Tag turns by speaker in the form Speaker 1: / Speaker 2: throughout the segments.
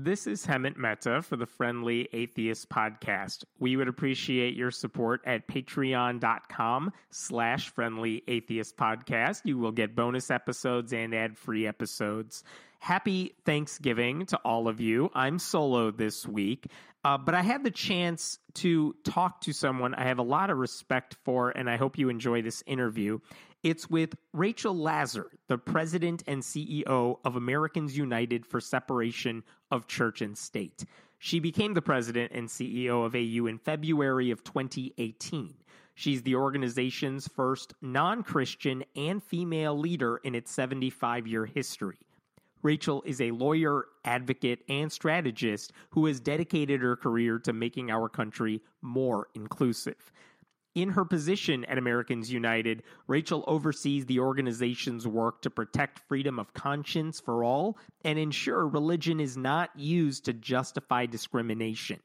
Speaker 1: This is Hemant Mehta for the Friendly Atheist Podcast. We would appreciate your support at patreon.com slash friendly atheist podcast. You will get bonus episodes and ad-free episodes. Happy Thanksgiving to all of you. I'm solo this week, uh, but I had the chance to talk to someone I have a lot of respect for, and I hope you enjoy this interview. It's with Rachel Laser, the president and CEO of Americans United for Separation of Church and State. She became the president and CEO of AU in February of 2018. She's the organization's first non Christian and female leader in its 75 year history. Rachel is a lawyer, advocate, and strategist who has dedicated her career to making our country more inclusive. In her position at Americans United, Rachel oversees the organization's work to protect freedom of conscience for all and ensure religion is not used to justify discrimination.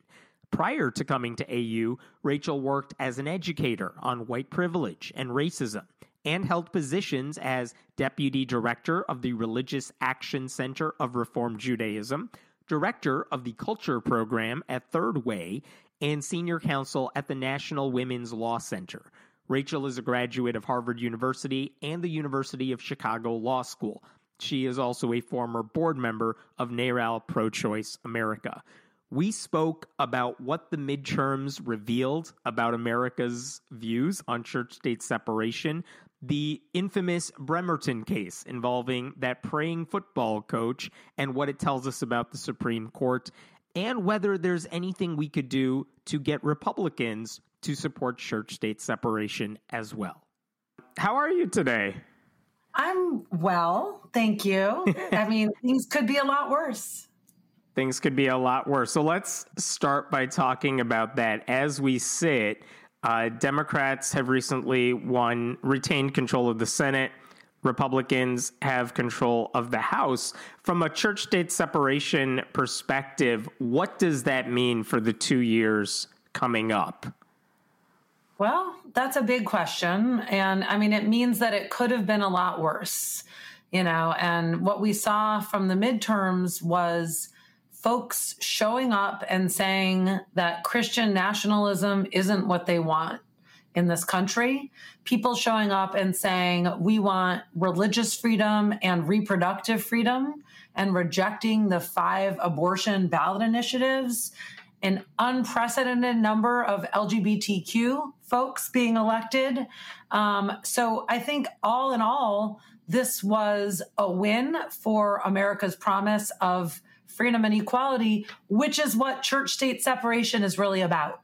Speaker 1: Prior to coming to AU, Rachel worked as an educator on white privilege and racism and held positions as Deputy Director of the Religious Action Center of Reform Judaism, Director of the Culture Program at Third Way, and senior counsel at the National Women's Law Center. Rachel is a graduate of Harvard University and the University of Chicago Law School. She is also a former board member of NARAL Pro Choice America. We spoke about what the midterms revealed about America's views on church state separation, the infamous Bremerton case involving that praying football coach, and what it tells us about the Supreme Court, and whether there's anything we could do to get Republicans to support church state separation as well. How are you today?
Speaker 2: I'm well, thank you. I mean, things could be a lot worse.
Speaker 1: Things could be a lot worse. So let's start by talking about that. As we sit, uh, Democrats have recently won, retained control of the Senate. Republicans have control of the House. From a church state separation perspective, what does that mean for the two years coming up?
Speaker 2: Well, that's a big question. And I mean, it means that it could have been a lot worse, you know. And what we saw from the midterms was folks showing up and saying that Christian nationalism isn't what they want in this country. People showing up and saying, we want religious freedom and reproductive freedom, and rejecting the five abortion ballot initiatives, an unprecedented number of LGBTQ folks being elected. Um, so I think all in all, this was a win for America's promise of freedom and equality, which is what church state separation is really about.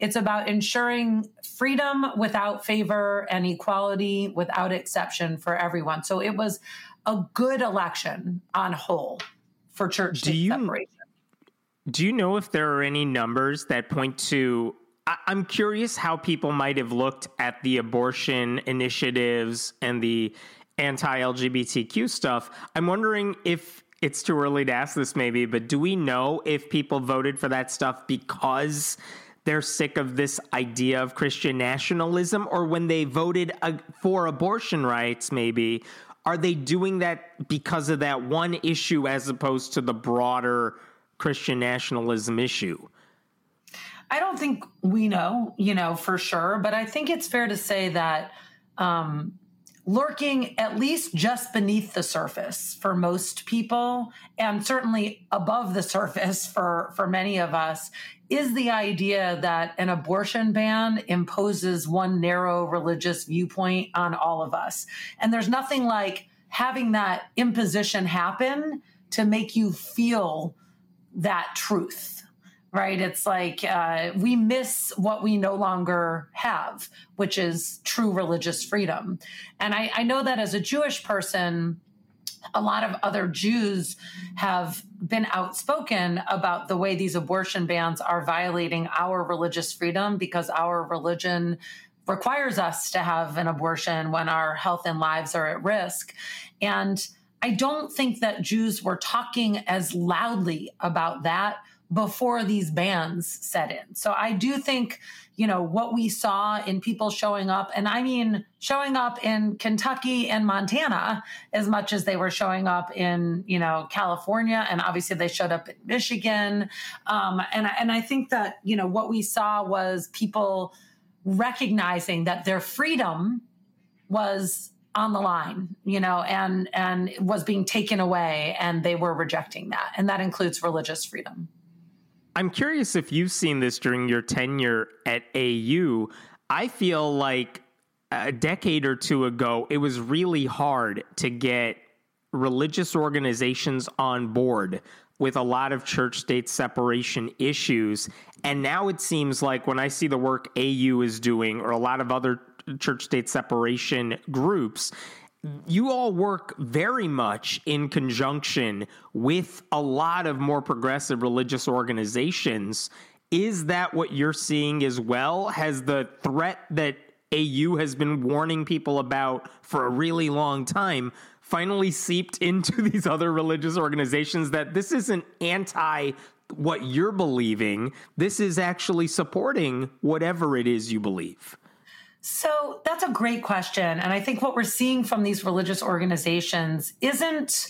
Speaker 2: It's about ensuring freedom without favor and equality without exception for everyone. So it was a good election on whole for church do you, separation.
Speaker 1: Do you know if there are any numbers that point to? I, I'm curious how people might have looked at the abortion initiatives and the anti LGBTQ stuff. I'm wondering if it's too early to ask this, maybe, but do we know if people voted for that stuff because they're sick of this idea of Christian nationalism, or when they voted for abortion rights, maybe, are they doing that because of that one issue as opposed to the broader Christian nationalism issue?
Speaker 2: I don't think we know, you know, for sure, but I think it's fair to say that um, lurking at least just beneath the surface for most people and certainly above the surface for for many of us is the idea that an abortion ban imposes one narrow religious viewpoint on all of us. And there's nothing like having that imposition happen to make you feel that truth right? It's like uh, we miss what we no longer have, which is true religious freedom. And I, I know that as a Jewish person, a lot of other Jews have been outspoken about the way these abortion bans are violating our religious freedom because our religion requires us to have an abortion when our health and lives are at risk. And I don't think that Jews were talking as loudly about that before these bans set in. So I do think, you know, what we saw in people showing up, and I mean showing up in Kentucky and Montana as much as they were showing up in, you know, California, and obviously they showed up in Michigan. Um, and and I think that you know what we saw was people recognizing that their freedom was on the line you know and and was being taken away and they were rejecting that and that includes religious freedom
Speaker 1: i'm curious if you've seen this during your tenure at au i feel like a decade or two ago it was really hard to get religious organizations on board with a lot of church state separation issues. And now it seems like when I see the work AU is doing or a lot of other church state separation groups, you all work very much in conjunction with a lot of more progressive religious organizations. Is that what you're seeing as well? Has the threat that AU has been warning people about for a really long time finally seeped into these other religious organizations that this isn't anti what you're believing. This is actually supporting whatever it is you believe.
Speaker 2: So that's a great question. And I think what we're seeing from these religious organizations isn't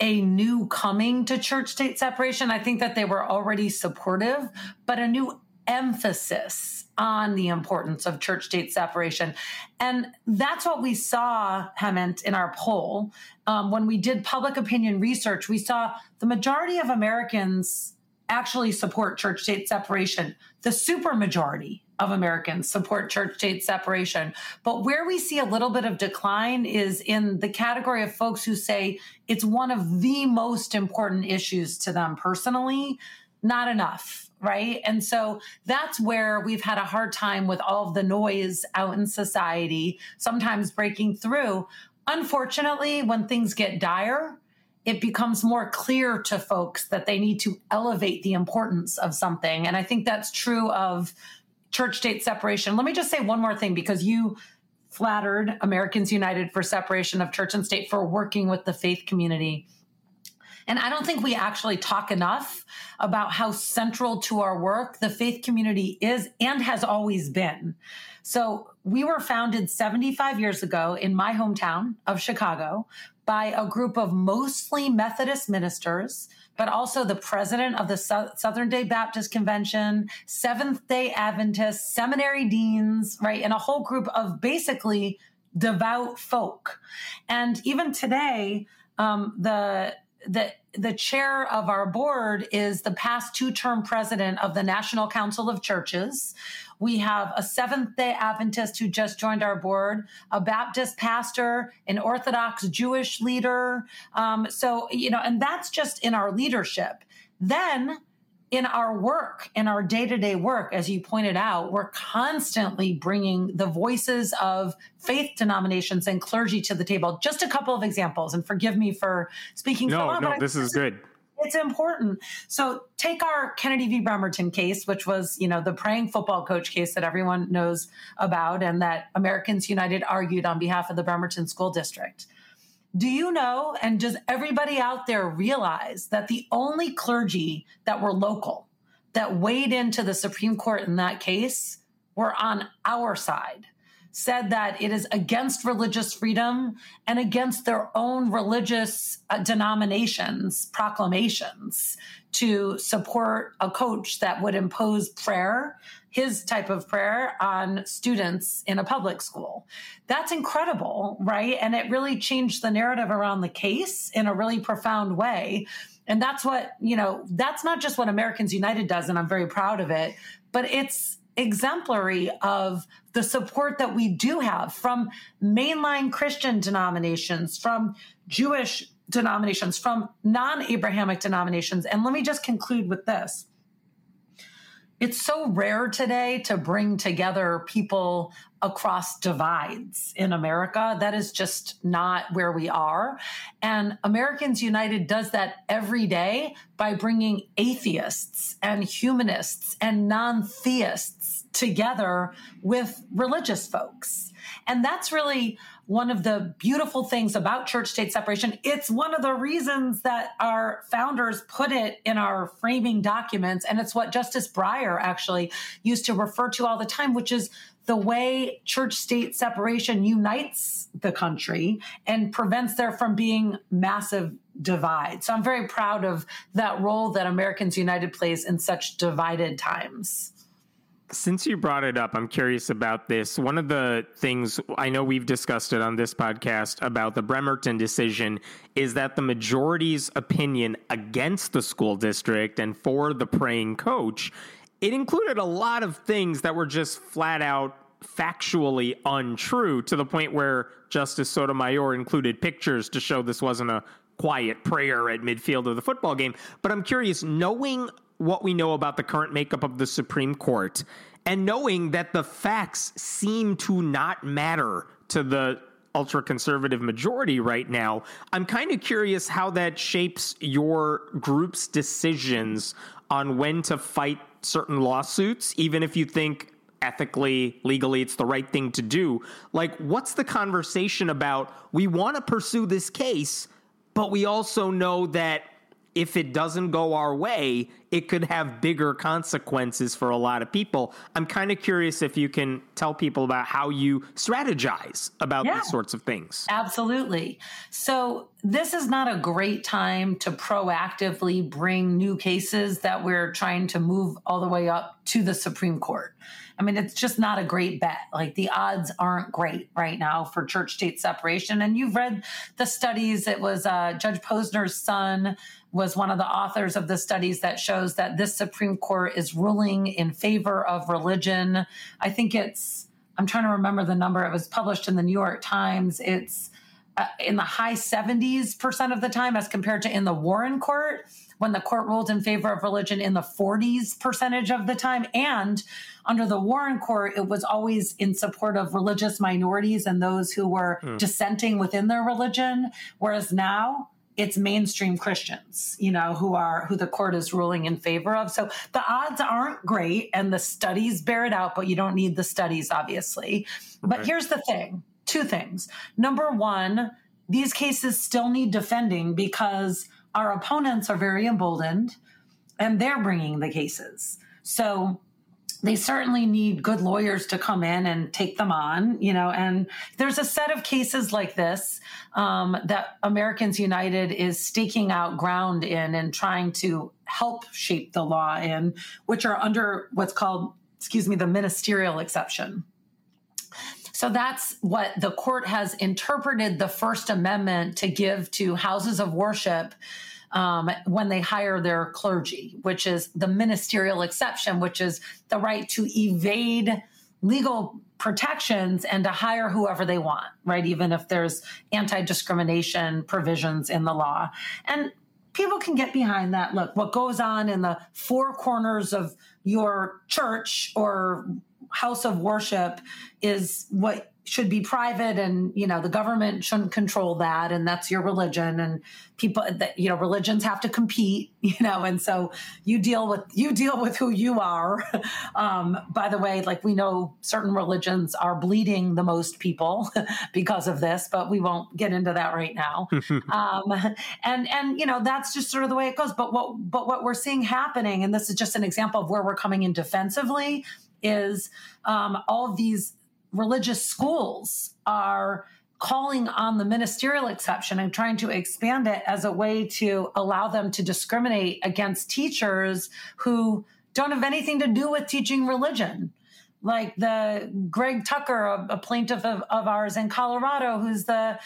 Speaker 2: a new coming to church state separation. I think that they were already supportive, but a new emphasis on the importance of church state separation. And that's what we saw, Hemant, in our poll. Um, when we did public opinion research, we saw the majority of Americans actually support church state separation. The supermajority of Americans support church state separation. But where we see a little bit of decline is in the category of folks who say it's one of the most important issues to them personally, not enough right? And so that's where we've had a hard time with all of the noise out in society, sometimes breaking through. Unfortunately, when things get dire, it becomes more clear to folks that they need to elevate the importance of something. And I think that's true of church state separation. Let me just say one more thing because you flattered Americans United for separation of church and state for working with the faith community. And I don't think we actually talk enough about how central to our work the faith community is and has always been. So we were founded 75 years ago in my hometown of Chicago by a group of mostly Methodist ministers, but also the president of the Southern Day Baptist Convention, Seventh day Adventists, seminary deans, right? And a whole group of basically devout folk. And even today, um, the the the chair of our board is the past two term president of the National Council of Churches. We have a Seventh day Adventist who just joined our board, a Baptist pastor, an Orthodox Jewish leader. Um, so, you know, and that's just in our leadership. Then in our work, in our day to day work, as you pointed out, we're constantly bringing the voices of faith denominations and clergy to the table. Just a couple of examples, and forgive me for speaking.
Speaker 1: No,
Speaker 2: so long,
Speaker 1: no, this is good.
Speaker 2: It's important. So take our Kennedy v. Bremerton case, which was, you know, the praying football coach case that everyone knows about and that Americans United argued on behalf of the Bremerton School District. Do you know, and does everybody out there realize that the only clergy that were local that weighed into the Supreme Court in that case were on our side? Said that it is against religious freedom and against their own religious uh, denominations' proclamations to support a coach that would impose prayer his type of prayer on students in a public school. That's incredible, right? And it really changed the narrative around the case in a really profound way. And that's what, you know, that's not just what Americans United does, and I'm very proud of it, but it's exemplary of the support that we do have from mainline Christian denominations, from Jewish denominations, from non Abrahamic denominations. And let me just conclude with this it's so rare today to bring together people across divides in America. That is just not where we are. And Americans United does that every day by bringing atheists and humanists and non theists together with religious folks. And that's really one of the beautiful things about church state separation. It's one of the reasons that our founders put it in our framing documents. And it's what Justice Breyer actually used to refer to all the time, which is the way church state separation unites the country and prevents there from being massive divide. So I'm very proud of that role that Americans United plays in such divided times.
Speaker 1: Since you brought it up, I'm curious about this. One of the things I know we've discussed it on this podcast about the Bremerton decision is that the majority's opinion against the school district and for the praying coach, it included a lot of things that were just flat out factually untrue to the point where Justice Sotomayor included pictures to show this wasn't a quiet prayer at midfield of the football game. But I'm curious, knowing what we know about the current makeup of the Supreme Court and knowing that the facts seem to not matter to the ultra conservative majority right now, I'm kind of curious how that shapes your group's decisions on when to fight certain lawsuits, even if you think ethically, legally, it's the right thing to do. Like, what's the conversation about? We want to pursue this case, but we also know that if it doesn't go our way, it could have bigger consequences for a lot of people. I'm kind of curious if you can tell people about how you strategize about yeah, these sorts of things.
Speaker 2: Absolutely. So, this is not a great time to proactively bring new cases that we're trying to move all the way up to the Supreme Court. I mean, it's just not a great bet. Like the odds aren't great right now for church state separation. And you've read the studies. It was uh, Judge Posner's son was one of the authors of the studies that shows that this Supreme Court is ruling in favor of religion. I think it's, I'm trying to remember the number. It was published in the New York Times. It's uh, in the high 70s percent of the time as compared to in the Warren Court when the court ruled in favor of religion in the 40s percentage of the time. And under the Warren Court, it was always in support of religious minorities and those who were mm. dissenting within their religion. Whereas now, it's mainstream Christians, you know, who are who the court is ruling in favor of. So the odds aren't great and the studies bear it out, but you don't need the studies, obviously. But here's the thing two things. Number one, these cases still need defending because our opponents are very emboldened and they're bringing the cases. So they certainly need good lawyers to come in and take them on, you know. And there's a set of cases like this um, that Americans United is staking out ground in and trying to help shape the law in, which are under what's called, excuse me, the ministerial exception. So that's what the court has interpreted the First Amendment to give to houses of worship um, when they hire their clergy, which is the ministerial exception, which is the right to evade legal protections and to hire whoever they want, right? Even if there's anti discrimination provisions in the law. And people can get behind that. Look, what goes on in the four corners of your church or house of worship is what should be private and you know the government shouldn't control that and that's your religion and people that you know religions have to compete you know and so you deal with you deal with who you are. Um, by the way like we know certain religions are bleeding the most people because of this but we won't get into that right now. Um, and and you know that's just sort of the way it goes. But what but what we're seeing happening and this is just an example of where we're coming in defensively is um, all these religious schools are calling on the ministerial exception and trying to expand it as a way to allow them to discriminate against teachers who don't have anything to do with teaching religion. Like the Greg Tucker, a, a plaintiff of, of ours in Colorado, who's the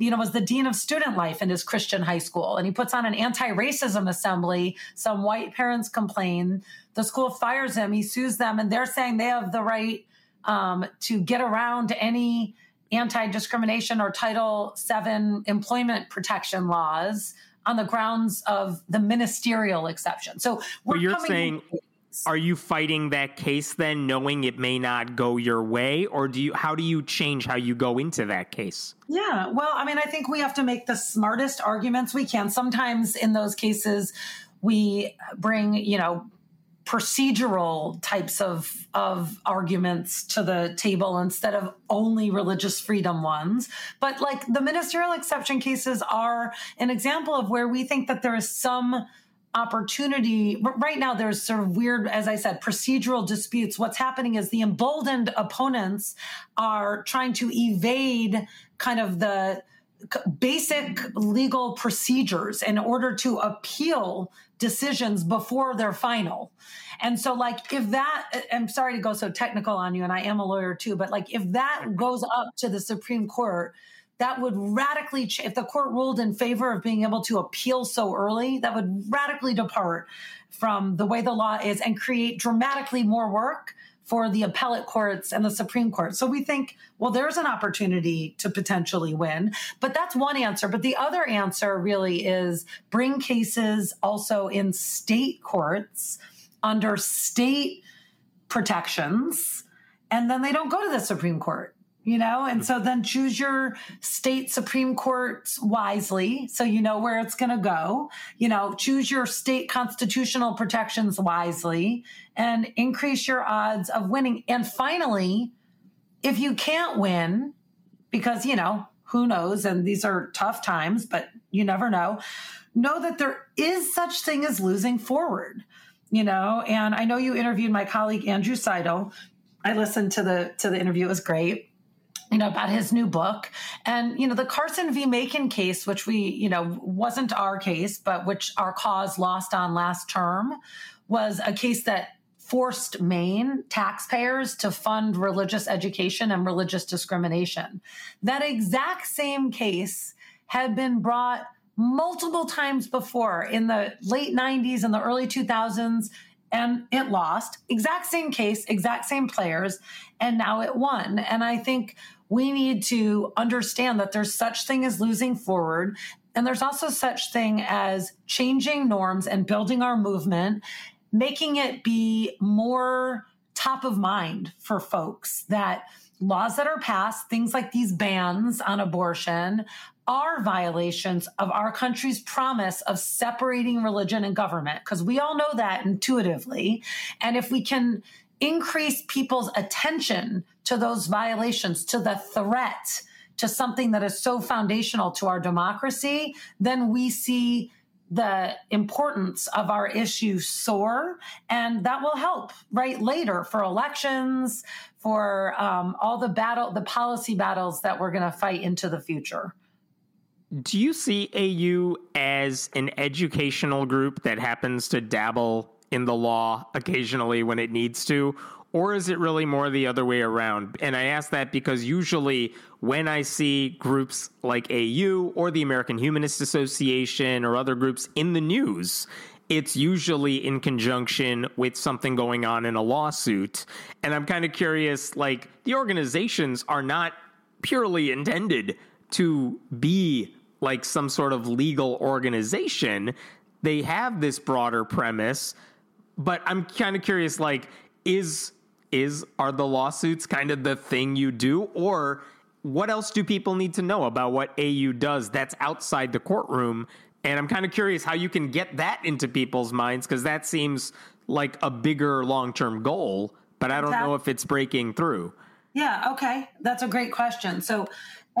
Speaker 2: you know, was the dean of student life in his Christian high school. And he puts on an anti racism assembly. Some white parents complain. The school fires him. He sues them, and they're saying they have the right um, to get around any anti discrimination or Title VII employment protection laws on the grounds of the ministerial exception. So
Speaker 1: we're you're saying. Are you fighting that case then, knowing it may not go your way, or do you? How do you change how you go into that case?
Speaker 2: Yeah, well, I mean, I think we have to make the smartest arguments we can. Sometimes in those cases, we bring, you know, procedural types of of arguments to the table instead of only religious freedom ones. But like the ministerial exception cases are an example of where we think that there is some opportunity. But right now there's sort of weird as i said procedural disputes. What's happening is the emboldened opponents are trying to evade kind of the basic legal procedures in order to appeal decisions before they're final. And so, like, if that, I'm sorry to go so technical on you, and I am a lawyer too, but like, if that goes up to the Supreme Court, that would radically, ch- if the court ruled in favor of being able to appeal so early, that would radically depart from the way the law is and create dramatically more work for the appellate courts and the Supreme Court. So we think, well, there's an opportunity to potentially win. But that's one answer. But the other answer really is bring cases also in state courts under state protections, and then they don't go to the Supreme Court you know and so then choose your state supreme courts wisely so you know where it's going to go you know choose your state constitutional protections wisely and increase your odds of winning. And finally if you can't win because you know who knows? And these are tough times but you never know. Know that there is such thing as losing forward you know? And i know you interviewed my colleague andrew seidel. I listened to the to the interview. It was great you know, about his new book. And, you know, the Carson v. Makin case, which we, you know, wasn't our case, but which our cause lost on last term, was a case that forced Maine taxpayers to fund religious education and religious discrimination. That exact same case had been brought multiple times before in the late 90s and the early 2000s and it lost. Exact same case, exact same players, and now it won. And I think we need to understand that there's such thing as losing forward and there's also such thing as changing norms and building our movement making it be more top of mind for folks that laws that are passed things like these bans on abortion are violations of our country's promise of separating religion and government. Because we all know that intuitively. And if we can increase people's attention to those violations, to the threat, to something that is so foundational to our democracy, then we see the importance of our issue soar and that will help right later for elections for um, all the battle the policy battles that we're going to fight into the future
Speaker 1: do you see au as an educational group that happens to dabble in the law occasionally when it needs to? Or is it really more the other way around? And I ask that because usually when I see groups like AU or the American Humanist Association or other groups in the news, it's usually in conjunction with something going on in a lawsuit. And I'm kind of curious like, the organizations are not purely intended to be like some sort of legal organization. They have this broader premise but I'm kind of curious like is is are the lawsuits kind of the thing you do or what else do people need to know about what AU does that's outside the courtroom and I'm kind of curious how you can get that into people's minds cuz that seems like a bigger long-term goal but I don't know if it's breaking through.
Speaker 2: Yeah, okay. That's a great question. So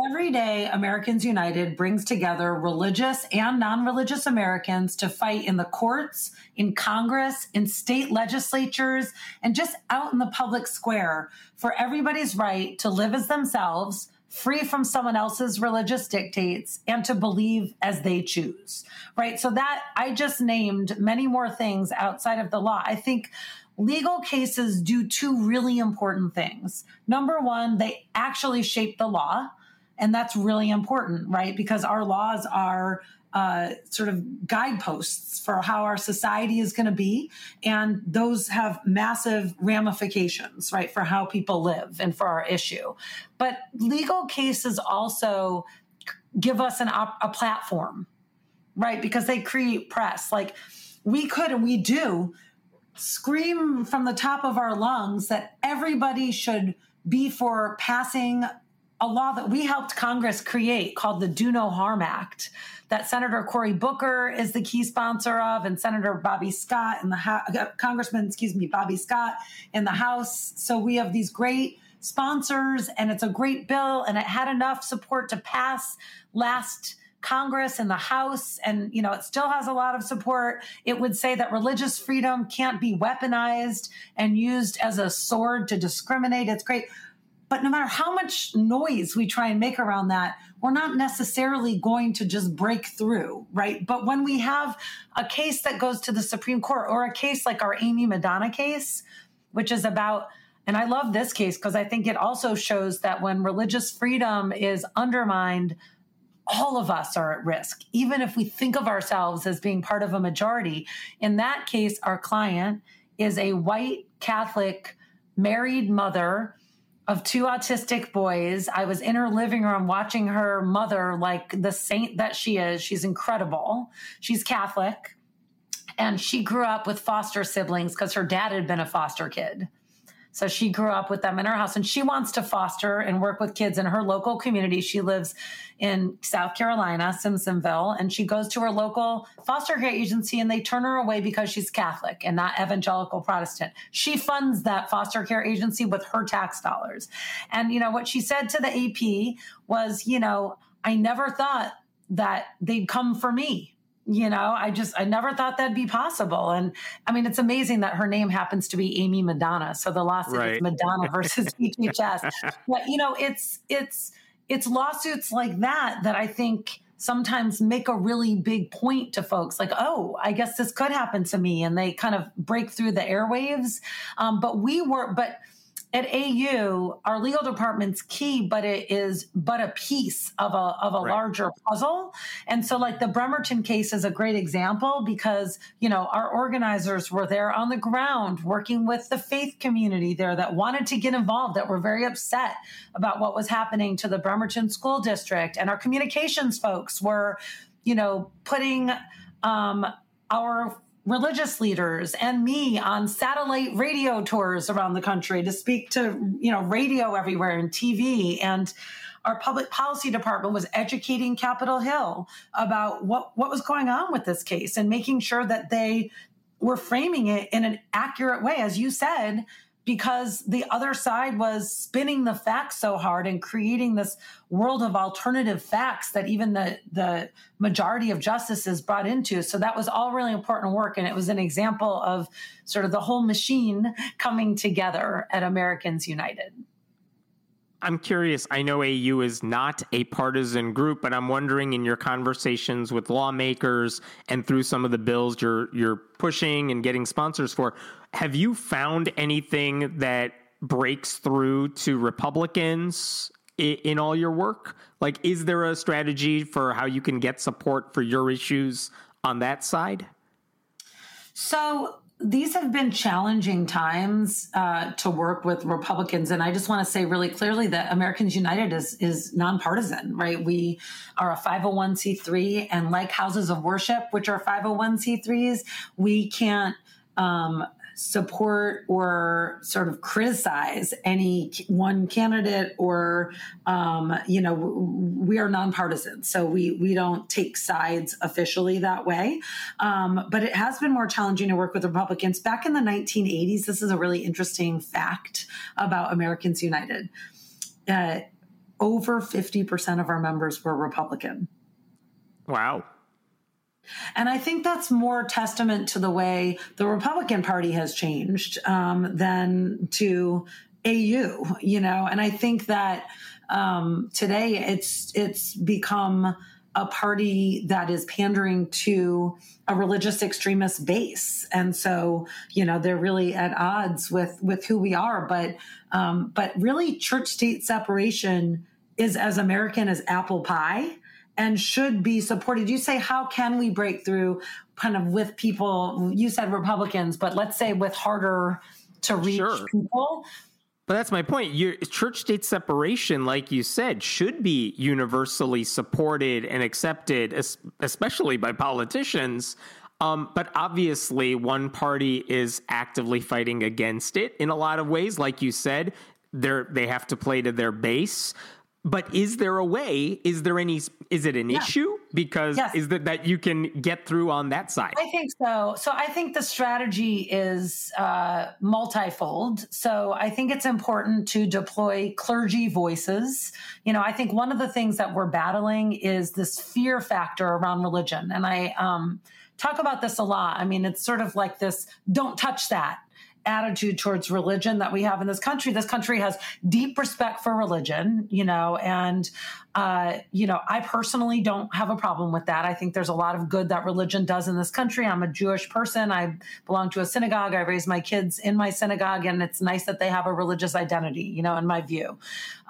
Speaker 2: Every day, Americans United brings together religious and non religious Americans to fight in the courts, in Congress, in state legislatures, and just out in the public square for everybody's right to live as themselves, free from someone else's religious dictates, and to believe as they choose. Right. So, that I just named many more things outside of the law. I think legal cases do two really important things. Number one, they actually shape the law. And that's really important, right? Because our laws are uh, sort of guideposts for how our society is going to be. And those have massive ramifications, right, for how people live and for our issue. But legal cases also give us an op- a platform, right? Because they create press. Like we could and we do scream from the top of our lungs that everybody should be for passing a law that we helped Congress create called the Do No Harm Act that Senator Cory Booker is the key sponsor of, and Senator Bobby Scott in the House, uh, Congressman, excuse me, Bobby Scott in the House. So we have these great sponsors, and it's a great bill, and it had enough support to pass last Congress and the House, and you know, it still has a lot of support. It would say that religious freedom can't be weaponized and used as a sword to discriminate. It's great. But no matter how much noise we try and make around that, we're not necessarily going to just break through, right? But when we have a case that goes to the Supreme Court or a case like our Aimee Maddonna case, which is about and I love this case because I think it also shows that when religious freedom is undermined, all of us are at risk, even if we think of ourselves as being part of a majority. In that case, our client is a white Catholic married mother of two autistic boys. I was in her living room watching her mother like the saint that she is. She's incredible. She's Catholic. And she grew up with foster siblings because her dad had been a foster kid. So she grew up with them in her house and she wants to foster and work with kids in her local community. She lives in South Carolina, Simpsonville, and she goes to her local foster care agency and they turn her away because she's Catholic and not evangelical Protestant. She funds that foster care agency with her tax dollars. And, you know, what she said to the AP was, you know, I never thought that they'd come for me you know i just i never thought that'd be possible. And i mean it's amazing that her name happens to be aimee maddonna. So the lawsuit right. is maddonna versus dhs but you know it's it's it's lawsuits like that that i think sometimes make a really big point to folks. Like oh i guess this could happen to me. And they kind of break through the airwaves. Um, but we were but at AU, our legal department's key, but it is but a piece of a of a right. larger puzzle. And so, like the Bremerton case is a great example because you know our organizers were there on the ground working with the faith community there that wanted to get involved, that were very upset about what was happening to the Bremerton School District, and our communications folks were, you know, putting um, our religious leaders and me on satellite radio tours around the country to speak to you know radio everywhere and TV and our public policy department was educating Capitol Hill about what what was going on with this case and making sure that they were framing it in an accurate way. As you said because the other side was spinning the facts so hard and creating this world of alternative facts that even the the majority of justices brought into. So that was all really important work. And it was an example of sort of the whole machine coming together at Americans United.
Speaker 1: I'm curious. I know AU is not a partisan group, but I'm wondering in your conversations with lawmakers and through some of the bills you're you're pushing and getting sponsors for, have you found anything that breaks through to Republicans in, all your work? Like, is there a strategy for how you can get support for your issues on that side?
Speaker 2: So these have been challenging times uh, to work with Republicans, and I just want to say really clearly that Americans United is is nonpartisan, right? We are a 501c3, and like houses of worship, which are 501c3s, we can't um, support or sort of criticize any one candidate or um, you know we are nonpartisan so we we don't take sides officially that way. Um, but it has been more challenging to work with republicans. Back in the 1980s this is a really interesting fact about americans united. Uh, over 50% of our members were republican.
Speaker 1: Wow
Speaker 2: and I think that's more testament to the way the Republican Party has changed um, than to AU, you know. And I think that um, today it's it's become a party that is pandering to a religious extremist base, and so you know they're really at odds with with who we are. But um, but really, church state separation is as American as apple pie and should be supported. You say, how can we break through kind of with people? You said Republicans, but let's say with harder to reach sure. people.
Speaker 1: But that's my point. Your church state separation, like you said, should be universally supported and accepted, especially by politicians. Um, but obviously, one party is actively fighting against it in a lot of ways. Like you said, they they have to play to their base. But is there a way? Is there any? Is it an yeah. issue? Because yes. is that that you can get through on that side?
Speaker 2: I think so. So I think the strategy is uh, multifold. So I think it's important to deploy clergy voices. You know, I think one of the things that we're battling is this fear factor around religion, and I um, talk about this a lot. I mean, it's sort of like this: "Don't touch that." Attitude towards religion that we have in this country. This country has deep respect for religion, you know, and, uh, you know, I personally don't have a problem with that. I think there's a lot of good that religion does in this country. I'm a Jewish person. I belong to a synagogue. I raise my kids in my synagogue, and it's nice that they have a religious identity, you know, in my view.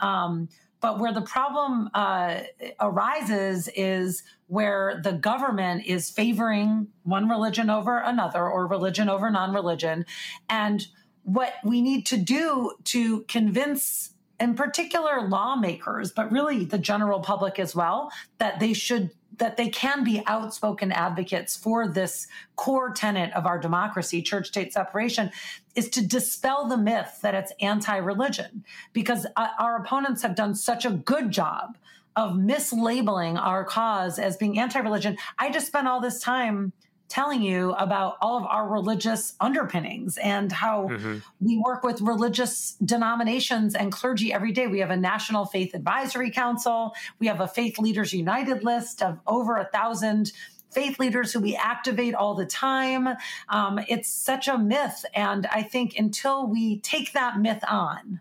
Speaker 2: Um, but where the problem uh, arises is where the government is favoring one religion over another or religion over non religion. And what we need to do to convince, in particular, lawmakers, but really the general public as well, that they should that they can be outspoken advocates for this core tenet of our democracy, church state separation, is to dispel the myth that it's anti religion. Because uh, our opponents have done such a good job of mislabeling our cause as being anti religion. I just spent all this time telling you about all of our religious underpinnings and how mm-hmm. we work with religious denominations and clergy every day. We have a National Faith Advisory Council. We have a Faith Leaders United list of over a thousand faith leaders who we activate all the time. Um, it's such a myth. And I think until we take that myth on,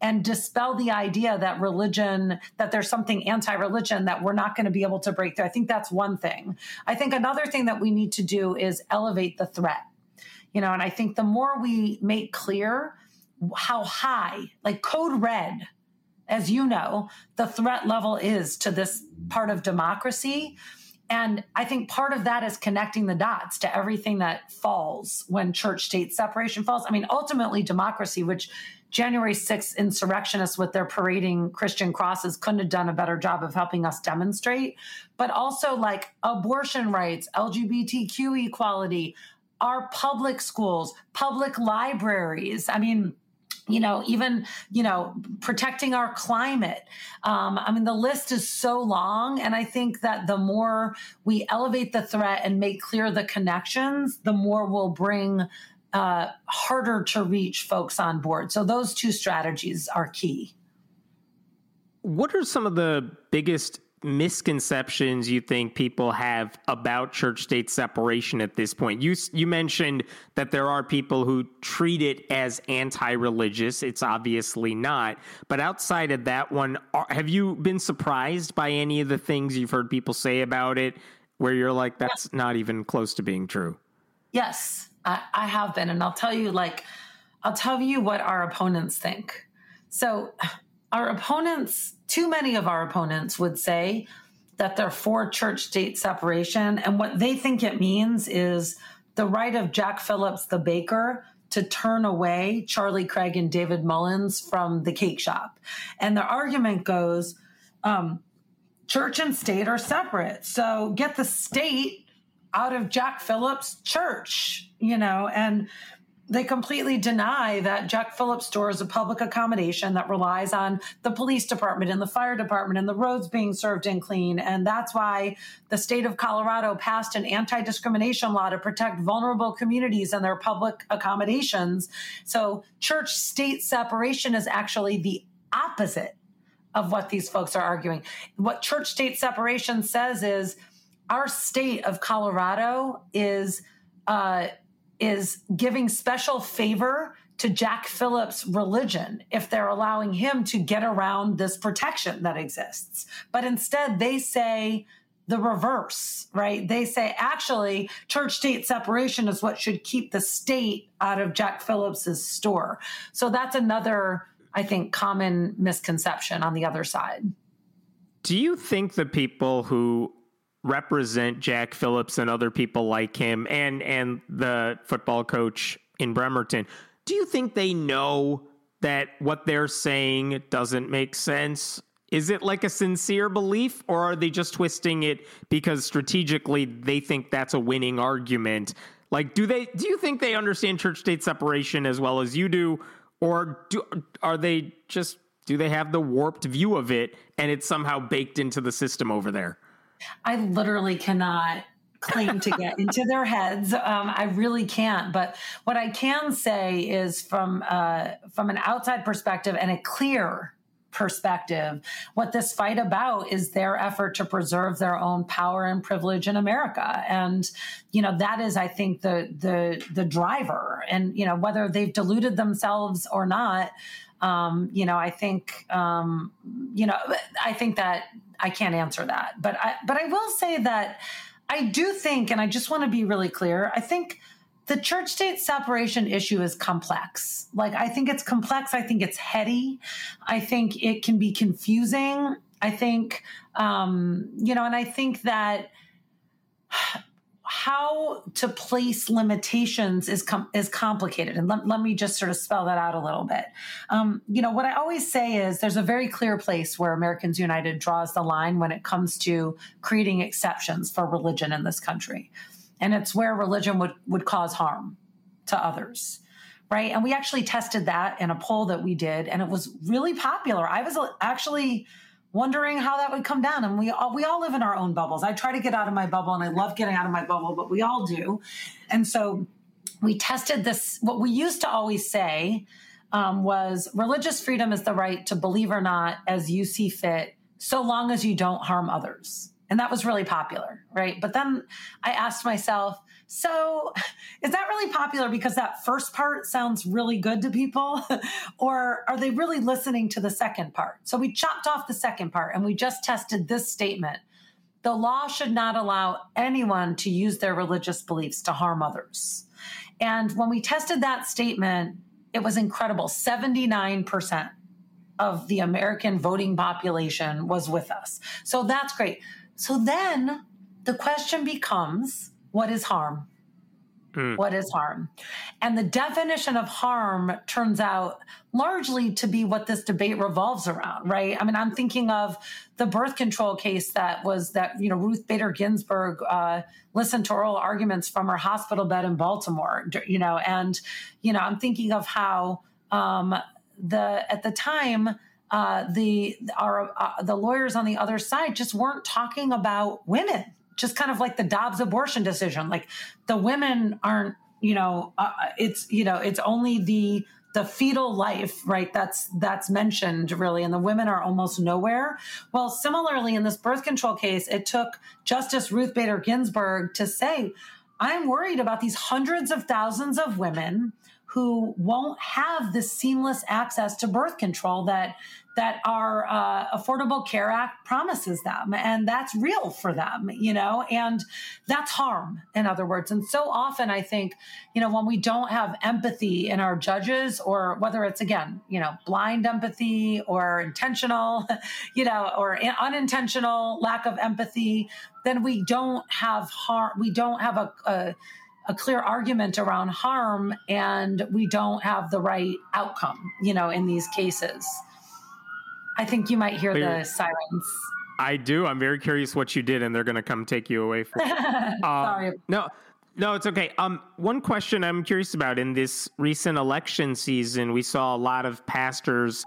Speaker 2: and dispel the idea that religion, that there's something anti religion that we're not going to be able to break through. I think that's one thing. I think another thing that we need to do is elevate the threat. You know, and I think the more we make clear how high, like code red, as you know, the threat level is to this part of democracy. And I think part of that is connecting the dots to everything that falls when church state separation falls. I mean, ultimately, democracy, which January 6th insurrectionists with their parading Christian crosses couldn't have done a better job of helping us demonstrate. But also, like abortion rights, LGBTQ equality, our public schools, public libraries. I mean, you know, even, you know, protecting our climate. Um, I mean, the list is so long. And I think that the more we elevate the threat and make clear the connections, the more we'll bring uh, harder to reach folks on board. So those two strategies are key.
Speaker 1: What are some of the biggest misconceptions you think people have about church state separation at this point? You you mentioned that there are people who treat it as anti-religious. It's obviously not. But outside of that one, are, have you been surprised by any of the things you've heard people say about it where you're like that's not even close to being true?
Speaker 2: Yes. I, I have been, and I'll tell you, like, I'll tell you what our opponents think. So, our opponents, too many of our opponents would say that they're for church state separation. And what they think it means is the right of Jack Phillips, the baker, to turn away Charlie Craig and David Mullins from the cake shop. And the argument goes um, church and state are separate. So get the state out of Jack Phillips' church, you know, and they completely deny that Jack Phillips store is a public accommodation that relies on the police department and the fire department and the roads being served and clean. And that's why the state of Colorado passed an anti discrimination law to protect vulnerable communities and their public accommodations. So, church state separation is actually the opposite of what these folks are arguing. What church state separation says is, our state of Colorado is uh, is giving special favor to Jack Phillips' religion if they're allowing him to get around this protection that exists. But instead, they say the reverse, right? They say actually church state separation is what should keep the state out of Jack Phillips's store. So that's another, I think, common misconception on the other side.
Speaker 1: Do you think the people who represent Jack Phillips and other people like him and and the football coach in Bremerton. Do you think they know that what they're saying doesn't make sense? Is it like a sincere belief or are they just twisting it because strategically they think that's a winning argument? Like do they do you think they understand church state separation as well as you do or do, are they just Do they have the warped view of it and it's somehow baked into the system over there?
Speaker 2: I literally cannot claim to get into their heads. Um, I really can't. But what I can say is from uh, from an outside perspective and a clear perspective, what this fight about is their effort to preserve their own power and privilege in America. And, you know, that is, I think, the the the driver. And, you know, whether they've deluded themselves or not, um, you know, I think, um, you know, I think that I can't answer that. But I but I will say that I do think, and I just want to be really clear, I think the church state separation issue is complex. Like, I think it's complex. I think it's heady. I think it can be confusing. I think, um, you know, and I think that how to place limitations is com- is complicated. And let, let me just sort of spell that out a little bit. Um, you know what i always say is there's a very clear place where americans united draws the line when it comes to creating exceptions for religion in this country. And it's where religion would would cause harm to others right? And we actually tested that in a poll that we did and it was really popular. I was actually wondering how that would come down. And we all we all live in our own bubbles. I try to get out of my bubble, and I love getting out of my bubble, but we all do. And so we tested this. What we used to always say um, was religious freedom is the right to believe or not as you see fit, so long as you don't harm others. And that was really popular, right? But then I asked myself, so, is that really popular because that first part sounds really good to people? or are they really listening to the second part? So, we chopped off the second part and we just tested this statement The law should not allow anyone to use their religious beliefs to harm others. And when we tested that statement, it was incredible 79% of the American voting population was with us. So, that's great. So, then the question becomes, what is harm? Mm. What is harm? And the definition of harm turns out largely to be what this debate revolves around, right? I mean, I'm thinking of the birth control case that was that, you know, Ruth Bader Ginsburg uh, listened to oral arguments from her hospital bed in Baltimore, you know, and, you know, I'm thinking of how um, the, at the time, uh, the our uh, the lawyers on the other side just weren't talking about women just kind of like the Dobbs abortion decision. Like the women aren't, you know, uh, it's you know, it's only the the fetal life, right? That's that's mentioned really, and the women are almost nowhere. Well, similarly, in this birth control case, it took Justice Ruth Bader Ginsburg to say, "I'm worried about these hundreds of thousands of women." Who won't have the seamless access to birth control that that our uh, Affordable Care Act promises them. And that's real for them, you know, and that's harm, in other words. And so often, I think, you know, when we don't have empathy in our judges, or whether it's, again, you know, blind empathy or intentional, you know, or unintentional lack of empathy, then we don't have harm, we don't have a, a a clear argument around harm and we don't have the right outcome, you know, in these cases. I think you might hear the sirens.
Speaker 1: I do. I'm very curious what you did, and they're going to come take you away from.
Speaker 2: Um, Sorry.
Speaker 1: No, no, it's okay. Um, one question I'm curious about in this recent election season, we saw a lot of pastors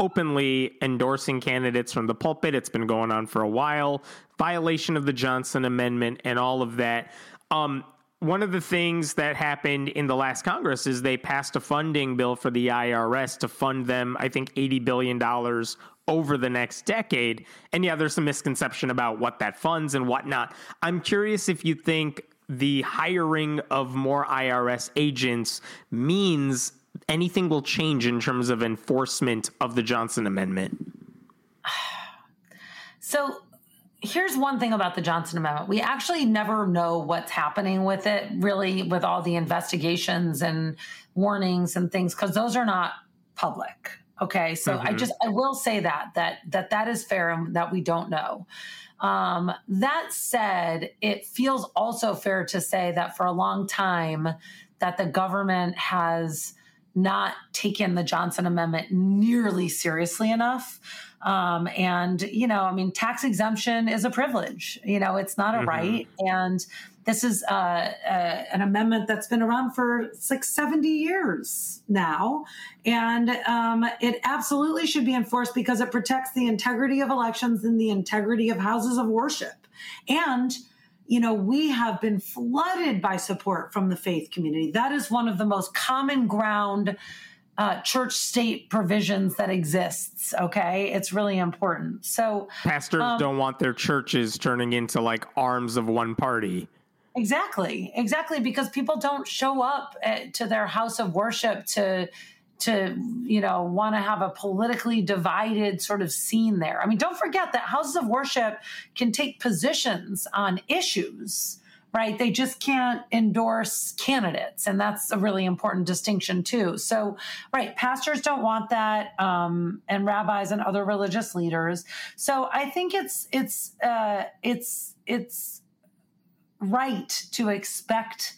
Speaker 1: openly endorsing candidates from the pulpit. It's been going on for a while. Violation of the Johnson Amendment and all of that. Um, one of the things that happened in the last Congress is they passed a funding bill for the IRS to fund them, I think, $80 billion over the next decade. And yeah, there's some misconception about what that funds and whatnot. I'm curious if you think the hiring of more IRS agents means anything will change in terms of enforcement of the Johnson Amendment.
Speaker 2: So here's one thing about the Johnson Amendment. We actually never know what's happening with it, really, with all the investigations and warnings and things, because those are not public. Okay. So mm-hmm. I just, I will say that, that, that that is fair and that we don't know. Um, that said, it feels also fair to say that for a long time that the government has not taken the Johnson Amendment nearly seriously enough. Um, and, you know, I mean, tax exemption is a privilege, you know, it's not a mm-hmm. right. And, This is uh, uh, an amendment that's been around for like 70 years now. And um, it absolutely should be enforced because it protects the integrity of elections and the integrity of houses of worship. And you know, we have been flooded by support from the faith community. That is one of the most common ground uh, church state provisions that exists. Okay, it's really important. So
Speaker 1: pastors um, don't want their churches turning into like arms of one party.
Speaker 2: Exactly, exactly, because people don't show up at, to their house of worship to to you know want to have a politically divided sort of scene there. I mean, don't forget that houses of worship can take positions on issues right? They just can't endorse candidates. And that's a really important distinction, too. So, right, pastors don't want that, um, and rabbis and other religious leaders. So I think it's, it's, uh, it's, it's right to expect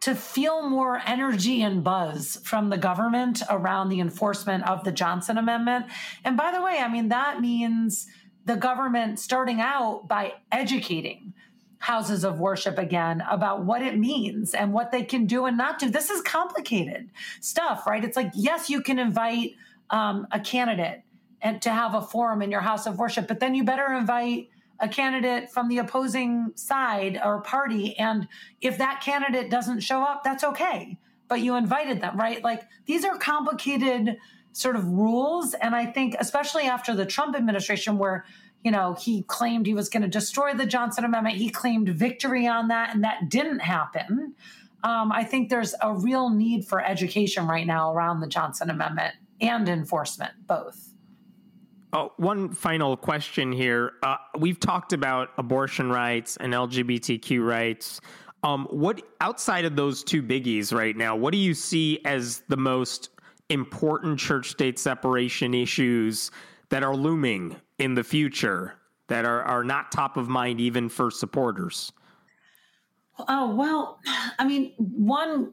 Speaker 2: to feel more energy and buzz from the government around the enforcement of the Johnson Amendment. And by the way, I mean, that means the government starting out by educating houses of worship again about what it means and what they can do and not do. This is complicated stuff, right? It's like, yes, you can invite um, a candidate and to have a forum in your house of worship, but then you better invite a candidate from the opposing side or party. And if that candidate doesn't show up, that's okay. But you invited them, right? Like these are complicated sort of rules. And I think, especially after the Trump administration, where you know, he claimed he was going to destroy the Johnson Amendment. He claimed victory on that, and that didn't happen. Um, I think there's a real need for education right now around the Johnson Amendment and enforcement, both.
Speaker 1: Oh, one final question here. Uh, we've talked about abortion rights and LGBTQ rights. Um, what outside of those two biggies right now, what do you see as the most important church state separation issues that are looming in the future that are, are not top of mind even for supporters?
Speaker 2: Oh, well, I mean, one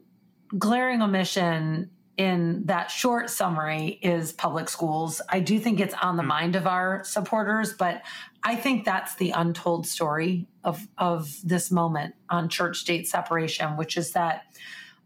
Speaker 2: glaring omission in that short summary is public schools. I do think it's on the mm. mind of our supporters, but I think that's the untold story of, of this moment on church state separation, which is that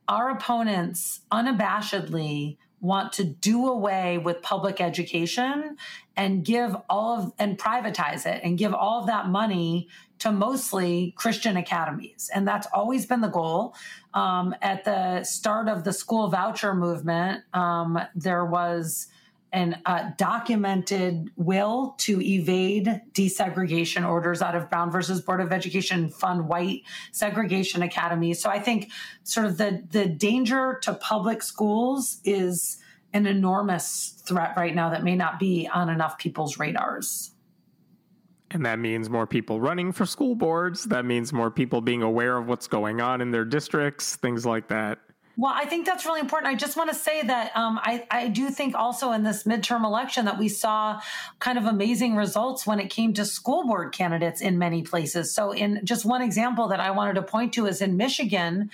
Speaker 2: our opponents unabashedly want to do away with public education and give all of and privatize it and give all of that money to mostly Christian academies. And that's always been the goal. Um, at the start of the school voucher movement, um, there was an uh, documented will to evade desegregation orders out of Brown versus Board of Education fund white segregation academies. So I think sort of the the danger to public schools is an enormous threat right now that may not be on enough people's radars.
Speaker 1: And that means more people running for school boards. That means more people being aware of what's going on in their districts, things like that.
Speaker 2: Well, I think that's really important. I just want to say that um, I, I do think also in this midterm election that we saw kind of amazing results when it came to school board candidates in many places. So, in just one example that I wanted to point to is in Michigan,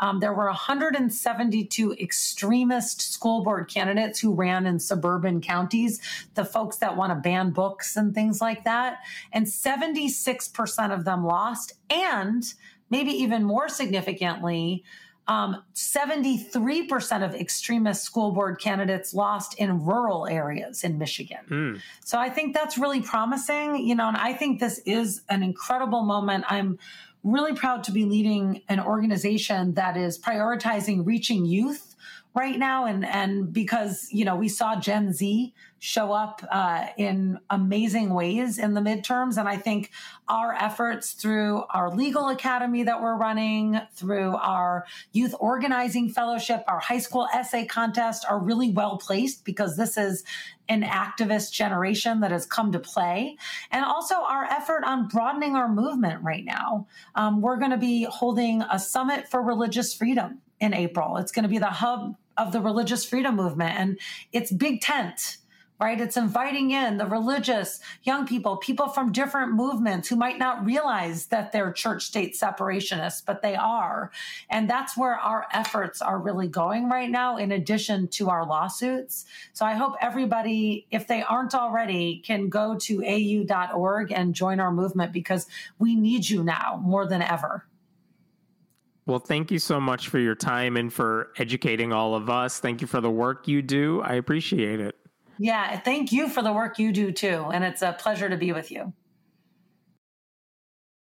Speaker 2: um, there were 172 extremist school board candidates who ran in suburban counties, the folks that want to ban books and things like that. And 76% of them lost. And maybe even more significantly, um, 73% of extremist school board candidates lost in rural areas in Michigan. Mm. So I think that's really promising, you know, and I think this is an incredible moment. I'm really proud to be leading an organization that is prioritizing reaching youth right now. And and because you know we saw gen z show up uh, in amazing ways in the midterms. And i think our efforts through our legal academy that we're running through our youth organizing fellowship our high school essay contest are really well placed because this is an activist generation that has come to play. And also our effort on broadening our movement right now. Um, we're going to be holding a summit for religious freedom in April. It's going to be the hub of the religious freedom movement and it's big tent right? It's inviting in the religious, young people, people from different movements who might not realize that they're church state separationists, but they are. And that's where our efforts are really going right now, in addition to our lawsuits. So I hope everybody, if they aren't already, can go to au.org and join our movement because we need you now more than ever.
Speaker 1: Well, thank you so much for your time and for educating all of us. Thank you for the work you do. I appreciate it.
Speaker 2: Yeah, thank you for the work you do too. And it's a pleasure to be with you.